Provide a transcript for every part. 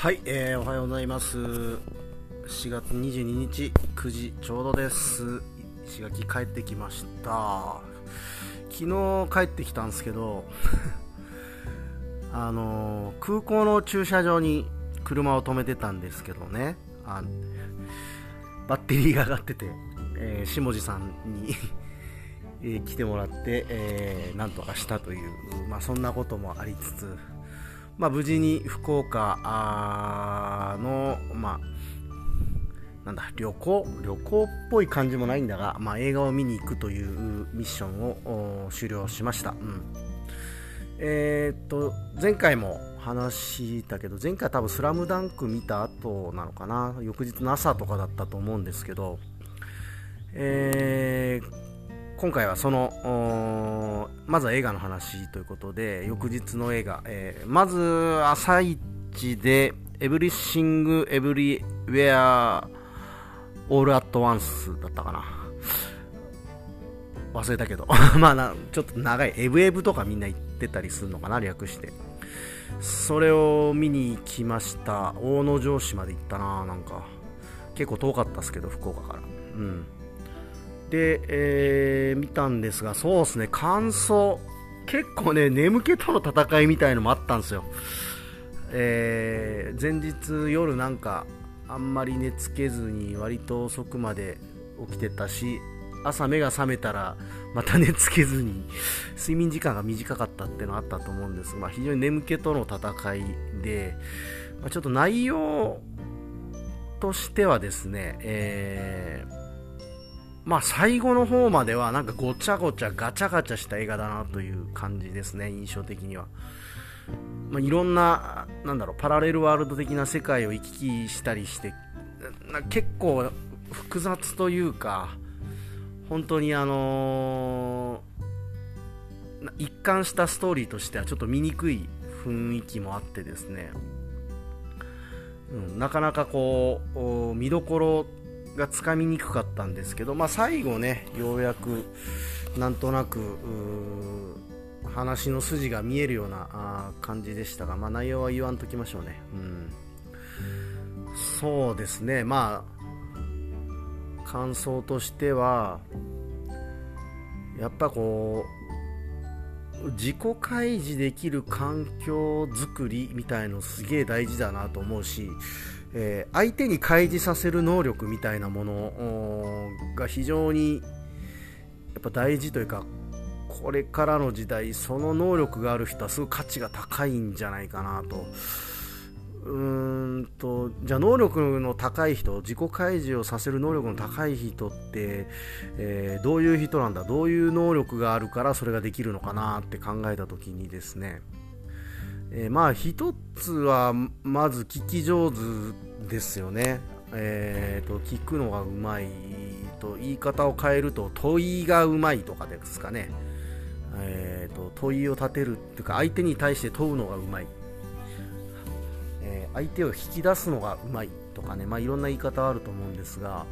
はい、えー、おはようございます。4月22日9時ちょうどです。石垣帰ってきました。昨日帰ってきたんですけど あの空港の駐車場に車を止めてたんですけどね。あバッテリーが上がってて、えー、下地さんに え、来てもらって、えー、なんとかしたという、まあ、そんなこともありつつまあ、無事に福岡の、まあ、なんだ旅行旅行っぽい感じもないんだが、まあ、映画を見に行くというミッションを終了しました、うん、えー、っと前回も話したけど前回多分「スラムダンク見た後なのかな。翌日の朝とかだったと思うんですけどえー今回はそのまずは映画の話ということで翌日の映画、えー、まず朝一で「エブリシング・エブリウェア・オール・アット・ワンス」だったかな。忘れたけど。まあなちょっと長い。エブエブとかみんな言ってたりするのかな略して。それを見に行きました。大野城市まで行ったななんか。結構遠かったですけど福岡から。うんで、えー、見たんですが、そうですね、感想、結構ね、眠気との戦いみたいのもあったんですよ。えー、前日夜なんか、あんまり寝つけずに割と遅くまで起きてたし、朝目が覚めたらまた寝つけずに睡眠時間が短かったっていうのあったと思うんですが、まあ、非常に眠気との戦いで、まあ、ちょっと内容としてはですね、えーまあ最後の方まではなんかごちゃごちゃガチャガチャした映画だなという感じですね、印象的には。まあ、いろんな、なんだろう、パラレルワールド的な世界を行き来したりして、結構複雑というか、本当にあの、一貫したストーリーとしてはちょっと見にくい雰囲気もあってですね、うん、なかなかこう、見どころがつかみにくかったんですけど、まあ、最後ねようやくなんとなく話の筋が見えるような感じでしたが、まあ、内容は言わんときましょうね、うん、そうですね。まあ感想としてはやっぱこう自己開示できる環境づくりみたいのすげえ大事だなと思うしえー、相手に開示させる能力みたいなものが非常にやっぱ大事というかこれからの時代その能力がある人はすごく価値が高いんじゃないかなと。うーんとじゃあ能力の高い人自己開示をさせる能力の高い人って、えー、どういう人なんだどういう能力があるからそれができるのかなって考えた時にですねえー、まあ一つはまず聞き上手ですよね、えーと、聞くのがうまいと言い方を変えると問いがうまいとかですかね、えーと、問いを立てるっていうか相手に対して問うのがうまい、えー、相手を引き出すのがうまいとかね、まあ、いろんな言い方あると思うんですが、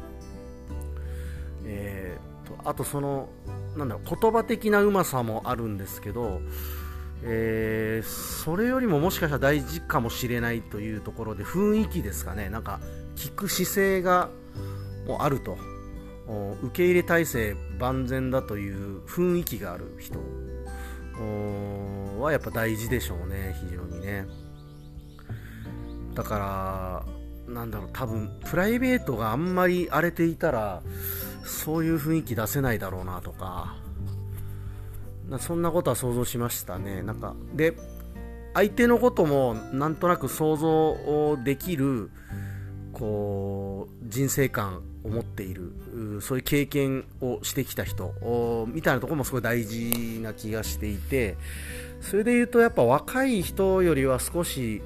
えーとあとそのなんだろう言葉的なうまさもあるんですけどえー、それよりももしかしたら大事かもしれないというところで雰囲気ですかね。なんか聞く姿勢がもあると受け入れ体制万全だという雰囲気がある人はやっぱ大事でしょうね非常にね。だからなんだろう多分プライベートがあんまり荒れていたらそういう雰囲気出せないだろうなとかそんなことは想像しましたね。なんかで相手のこともなんとなく想像できるこう人生観を持っているそういう経験をしてきた人みたいなところもすごい大事な気がしていてそれで言うとやっぱ若い人よりは少し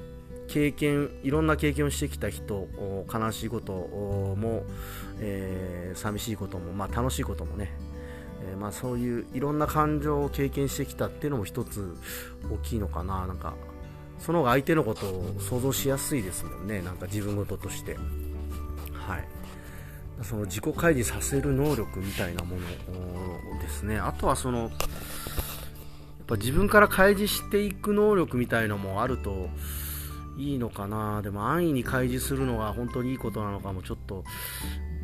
経験いろんな経験をしてきた人悲しいことも、えー、寂しいことも、まあ、楽しいこともねえー、まあ、そういういろんな感情を経験してきたっていうのも一つ大きいのかな。なんかその方が相手のことを想像しやすいですもんね。なんか自分事として。はい。その自己開示させる能力みたいなものですね。あとはそのやっぱ自分から開示していく能力みたいのもあるといいのかな。でも安易に開示するのが本当にいいことなのかもちょっと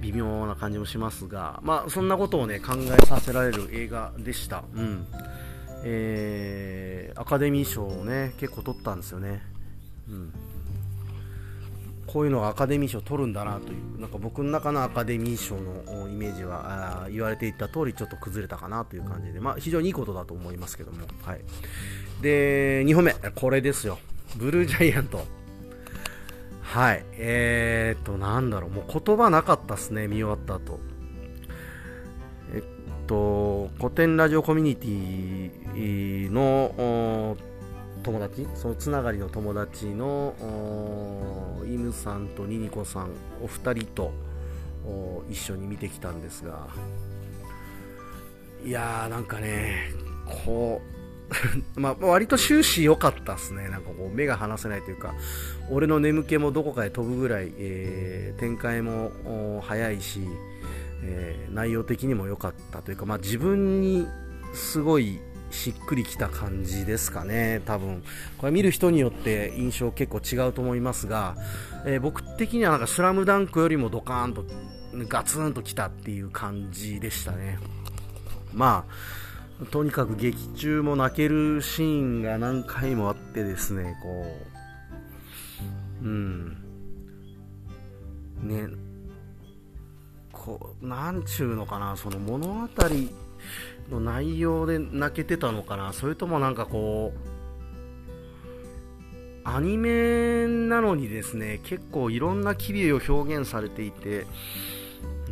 微妙な感じもしますが、まあ、そんなことをね考えさせられる映画でした、うん。えー、アカデミー賞をね結構取ったんですよね、うん、こういうのがアカデミー賞を取るんだなというなんか僕の中のアカデミー賞のイメージはあ言われていた通りちょっと崩れたかなという感じで、まあ、非常にいいことだと思いますけども、はい、で2本目。これですよ。ブルージャイアント。はい。えーと、なんだろう、もう言葉なかったっすね、見終わった後。えっと、古典ラジオコミュニティの友達、そのつながりの友達のイムさんとニニコさん、お二人と一緒に見てきたんですが、いやー、なんかね、こう、まあ、割と終始良かったですね。なんかこう、目が離せないというか、俺の眠気もどこかへ飛ぶぐらい、えー、展開も早いし、えー、内容的にも良かったというか、まあ、自分にすごいしっくりきた感じですかね、多分。これ見る人によって印象結構違うと思いますが、えー、僕的にはなんかスラムダンクよりもドカーンとガツンときたっていう感じでしたね。まあ、とにかく劇中も泣けるシーンが何回もあってですね、こう、うん。ね、こう、なんちゅうのかな、その物語の内容で泣けてたのかな、それともなんかこう、アニメなのにですね、結構いろんな機微を表現されていて、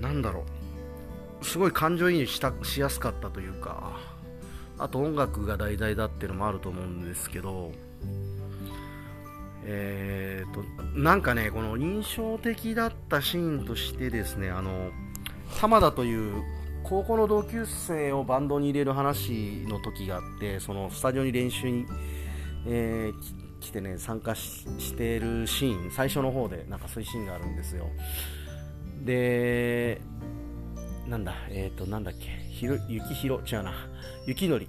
なんだろう、すごい感情移入したしやすかったというか、あと音楽が題材だっていうのもあると思うんですけど、えーと、なんかね、この印象的だったシーンとしてですね、あの、玉田という高校の同級生をバンドに入れる話の時があって、そのスタジオに練習に、えー、来てね、参加してるシーン、最初の方でなんかそういうシーンがあるんですよ。で、なんだ、えっ、ー、と、なんだっけ、ひろ、ゆきひろ、違うな、ゆきのり、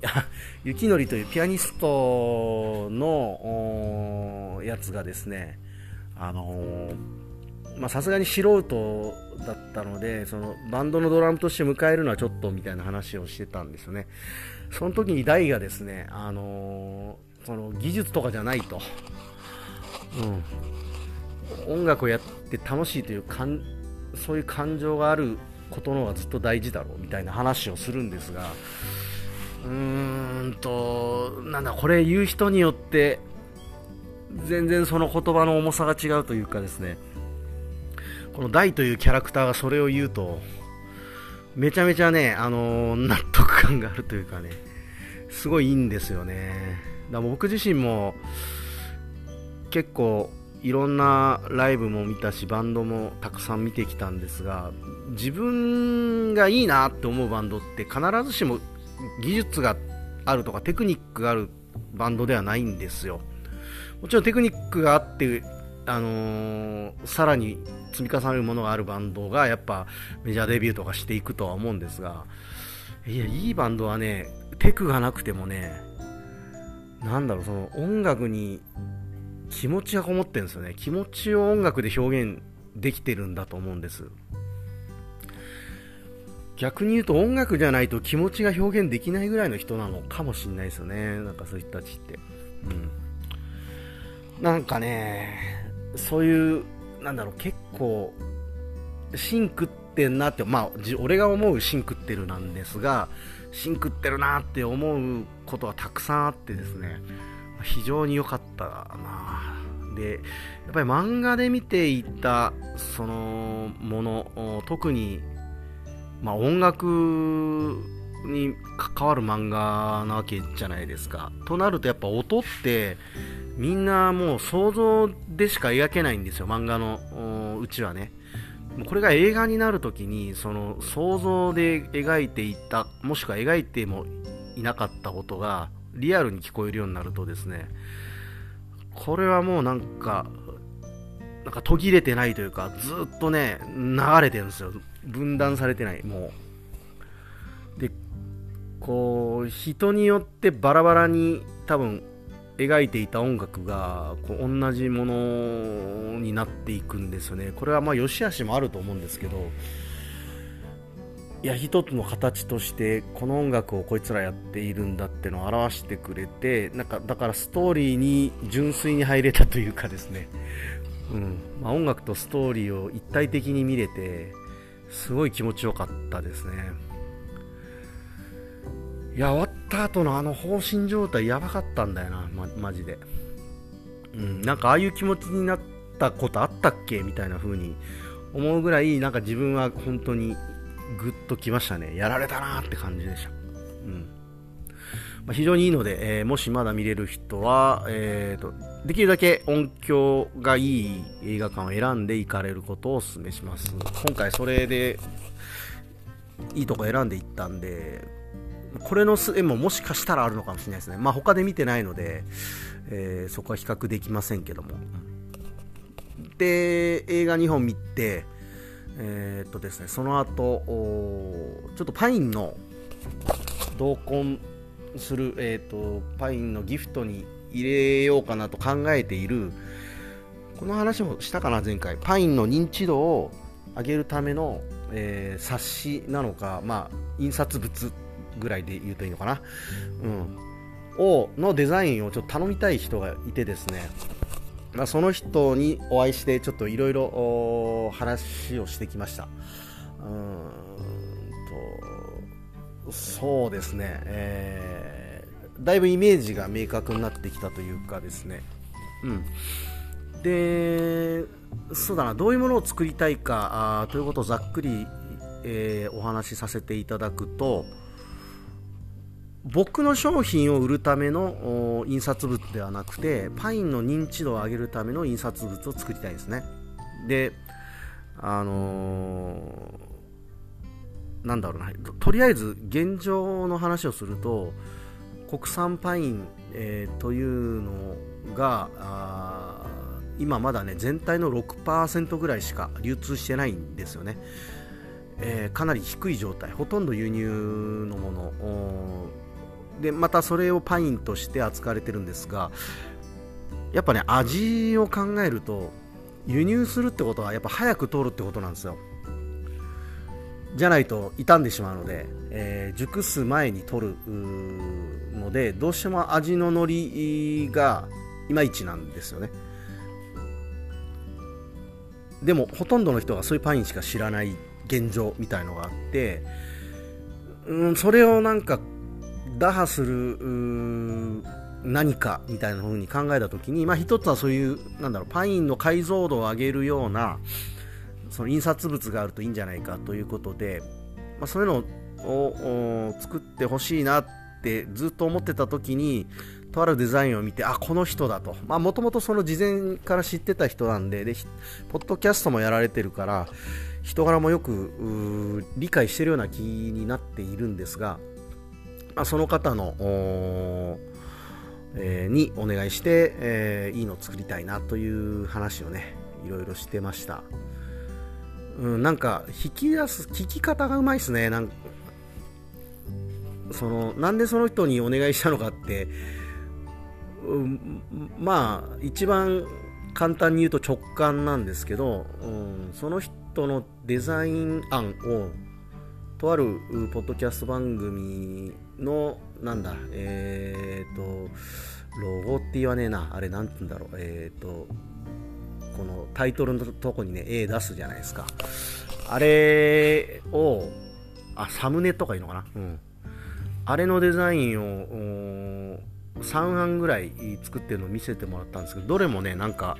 ゆきのりというピアニストのやつがですね、あのまさすがに素人だったので、そのバンドのドラムとして迎えるのはちょっとみたいな話をしてたんですよね。その時に大がですね、あのその技術とかじゃないと、うん、音楽をやって楽しいというかんそういう感情があることの方がずっと大事だろうみたいな話をするんですがうーんとなんだこれ言う人によって全然その言葉の重さが違うというかですね。この大というキャラクターがそれを言うとめちゃめちゃね、あの、納得感があるというかねすごいいいんですよね。だ僕自身も結構いろんなライブも見たしバンドもたくさん見てきたんですが自分がいいなって思うバンドって必ずしも技術があるとかテクニックがあるバンドではないんですよ。もちろんテクニックがあってあのー、さらに積み重ねるものがあるバンドがやっぱメジャーデビューとかしていくとは思うんですがいやいいバンドはねテクがなくてもねなんだろうその音楽に気持ちがこもってるんですよね。気持ちを音楽で表現できてるんだと思うんです。逆に言うと音楽じゃないと気持ちが表現できないぐらいの人なのかもしれないですよね。なんかそういう人たちって。うん。なんかねそういうなんだろう結構芯食ってんなってまあ俺が思う芯食ってるなんですが芯食ってるなって思うことはたくさんあってですね。非常に良かったな。でやっぱり漫画で見ていたそのもの特に、まあ、音楽に関わる漫画なわけじゃないですか。となるとやっぱ音ってみんなもう想像でしか描けないんですよ。漫画のうちはね。これが映画になるときにその想像で描いていたもしくは描いてもいなかった音がリアルに聞こえるようになるとですねこれはもうなんかなんか途切れてないというかずっとね流れてるんですよ。分断されてないもう。でこう人によってバラバラに多分描いていた音楽がこう同じものになっていくんですよね。これはまあ良し悪しもあると思うんですけどいや一つの形としてこの音楽をこいつらやっているんだってのを表してくれてなんかだからストーリーに純粋に入れたというかですね、うん。まあ、音楽とストーリーを一体的に見れてすごい気持ちよかったですね。いや終わった後のあの放心状態やばかったんだよな、ま、マジで、うん、なんかああいう気持ちになったことあったっけ？みたいな風に思うぐらいなんか自分は本当にグッときましたね。やられたなって感じでした、うん。まあ、非常にいいので、えー、もしまだ見れる人は、えーと、できるだけ音響がいい映画館を選んで行かれることをお勧めします。今回それでいいとこ選んでいったんでこれの絵ももしかしたらあるのかもしれないですね。まあ他で見てないので、えー、そこは比較できませんけども。で、映画2本見て、えー、っとですね、その後、ちょっとパインの同梱する、えー、っと、パインのギフトに入れようかなと考えている、この話もしたかな、前回。パインの認知度を上げるための、えー、冊子なのか、まあ、印刷物ぐらいで言うといいのかな、うん、をのデザインをちょっと頼みたい人がいてですね、まあ、その人にお会いしてちょっといろいろ話をしてきました。うんとそうですね、えー、だいぶイメージが明確になってきたというかですね。うん。でそうだな。どういうものを作りたいかということをざっくり、えー、お話しさせていただくと、僕の商品を売るための印刷物ではなくてパインの認知度を上げるための印刷物を作りたいですね。であのー、なんだろうな。とりあえず現状の話をすると国産パイン、えー、というのが今まだね全体の6%ぐらいしか流通してないんですよね、えー、かなり低い状態。ほとんど輸入のもの。でまたそれをパインとして扱われてるんですがやっぱね味を考えると輸入するってことはやっぱ早く通るってことなんですよ。じゃないと傷んでしまうので、えー、熟す前に取るのでどうしても味の乗りがいまいちなんですよね。でもほとんどの人がそういうパインしか知らない現状みたいのがあってうんそれをなんか打破する何かみたいな風に考えた時に、まあ、一つはそういうなんだろうパインの解像度を上げるようなその印刷物があるといいんじゃないかということで、まあ、そういうのを作ってほしいなってずっと思ってた時にとあるデザインを見てあこの人だと。もともとその事前から知ってた人なんででポッドキャストもやられてるから人柄もよく理解してるような気になっているんですがまあ、その方の、えー、にお願いして、えー、いいの作りたいなという話をねいろいろしてました、うん、なんか引き出す聞き方がうまいっすね。なんそのなんでその人にお願いしたのかって、うん、まあ一番簡単に言うと直感なんですけど、うん、その人のデザイン案をとあるポッドキャスト番組のなんだえっ、ー、とロゴって言わねえな。あれなんて言うんだろう。えっ、ー、とこのタイトルのとこにね A 出すじゃないですか。あれをあサムネとかいうのかな。うん。あれのデザインを3案ぐらい作ってるのを見せてもらったんですけどどれもねなんか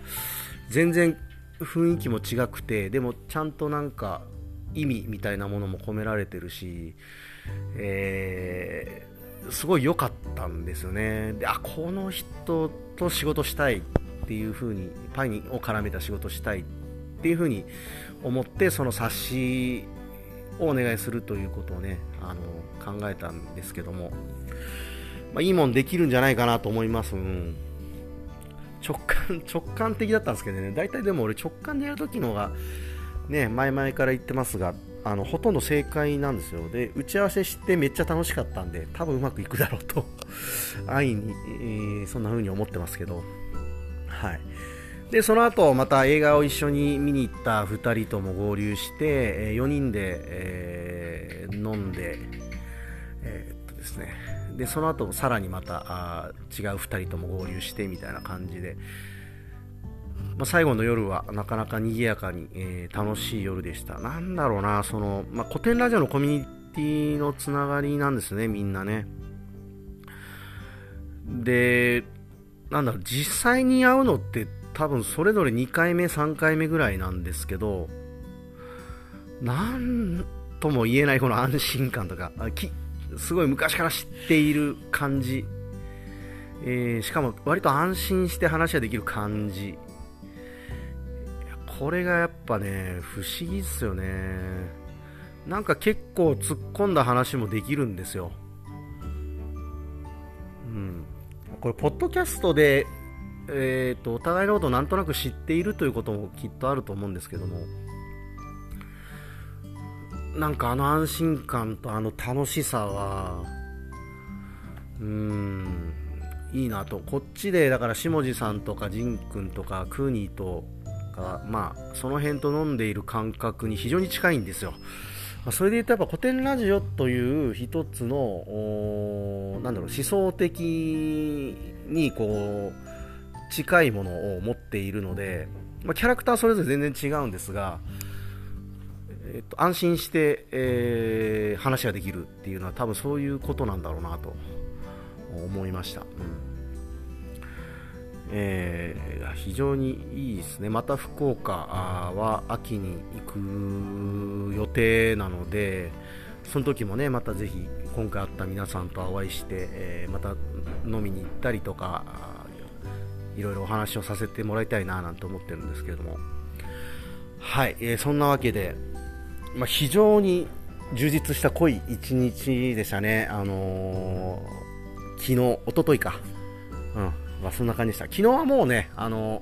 全然雰囲気も違くてでもちゃんとなんか意味みたいなものも込められてるし、えー、すごい良かったんですよね。であこの人と仕事したいっていう風にパイを絡めた仕事したいっていう風に思ってその冊子をお願いするということをねあの考えたんですけども、まあ、いいもんできるんじゃないかなと思います、うん、直感 直感的だったんですけどね。大体でも俺直感でやるときのがね、前々から言ってますが、あのほとんど正解なんですよ。で打ち合わせしてめっちゃ楽しかったんで多分うまくいくだろうと 安易に、えー、そんな風に思ってますけど。はい。でその後また映画を一緒に見に行った2人とも合流して、4人で、えー、飲んで、えー、っとですね。でその後さらにまたあ違う2人とも合流してみたいな感じで、まあ、最後の夜はなかなか賑やかに、えー、楽しい夜でした。なんだろうなその、まあ、古典ラジオのコミュニティのつながりなんですねみんなね。でなんだろう実際に会うのって多分それぞれ2回目3回目ぐらいなんですけどなんとも言えないこの安心感とかすごい昔から知っている感じ、えー、しかも割と安心して話ができる感じ。これがやっぱね不思議っすよね。なんか結構突っ込んだ話もできるんですよ。うん。これポッドキャストでえーと、お互いのことをなんとなく知っているということもきっとあると思うんですけども。なんかあの安心感とあの楽しさはうーんいいなと。こっちでだから下地さんとか仁君とかクーニーとかまあその辺と飲んでいる感覚に非常に近いんですよ。それで言うとやっぱ古典ラジオという一つのなんだろう思想的にこう近いものを持っているので、まあ、キャラクターそれぞれ全然違うんですが、えっと、安心して、えー、話ができるっていうのは多分そういうことなんだろうなと思いました、うん。えー、非常にいいですね。また福岡は秋に行く予定なのでその時もねまたぜひ今回会った皆さんとお会いして、えー、また飲みに行ったりとかいろいろお話をさせてもらいたいななんて思ってるんですけれども。はい、えー、そんなわけで、まあ、非常に充実した濃い一日でしたね。あのー、昨日一昨日か。うん。まあ、そんな感じでした。昨日はもうねあの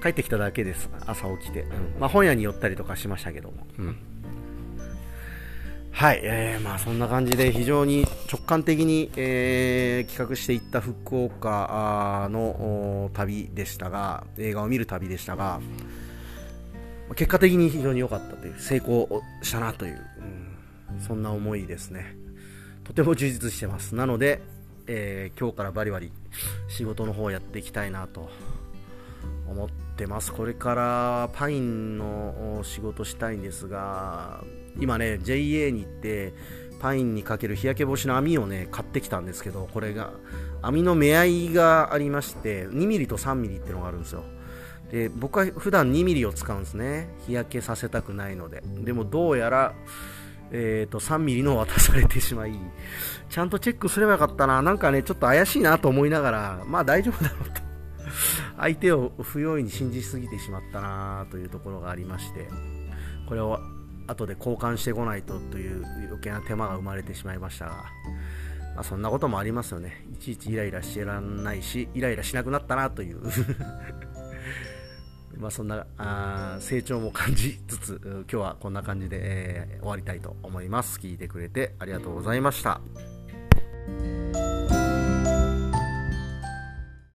ー、帰ってきただけです。朝起きて、うん。まあ、本屋に寄ったりとかしましたけども、うん。はい、えー、まあそんな感じで非常に直感的に、えー、企画していった福岡の旅でしたが、映画を見る旅でしたが、結果的に非常に良かったという、成功したなという、うん、そんな思いですね。とても充実してます。なので、えー、今日からバリバリ仕事の方をやっていきたいなと思ってます。これからパインの仕事したいんですが、今ね JA に行ってパインにかける日焼け防止の網をね買ってきたんですけどこれが網の目合いがありまして 2mm と 3mm ってのがあるんですよ。で僕は普段 2mm を使うんですね。日焼けさせたくないので。でもどうやらえーと、3ミリの渡されてしまい、ちゃんとチェックすればよかったな、なんかね、ちょっと怪しいなと思いながら、まあ大丈夫だろうと、相手を不用意に信じすぎてしまったなというところがありまして、これを後で交換してこないとという余計な手間が生まれてしまいましたが、まあ、そんなこともありますよね。いちいちイライラしてらんないしイライラしなくなったなという。まあ、そんなあ成長も感じつつ今日はこんな感じで、えー、終わりたいと思います。聞いてくれてありがとうございました。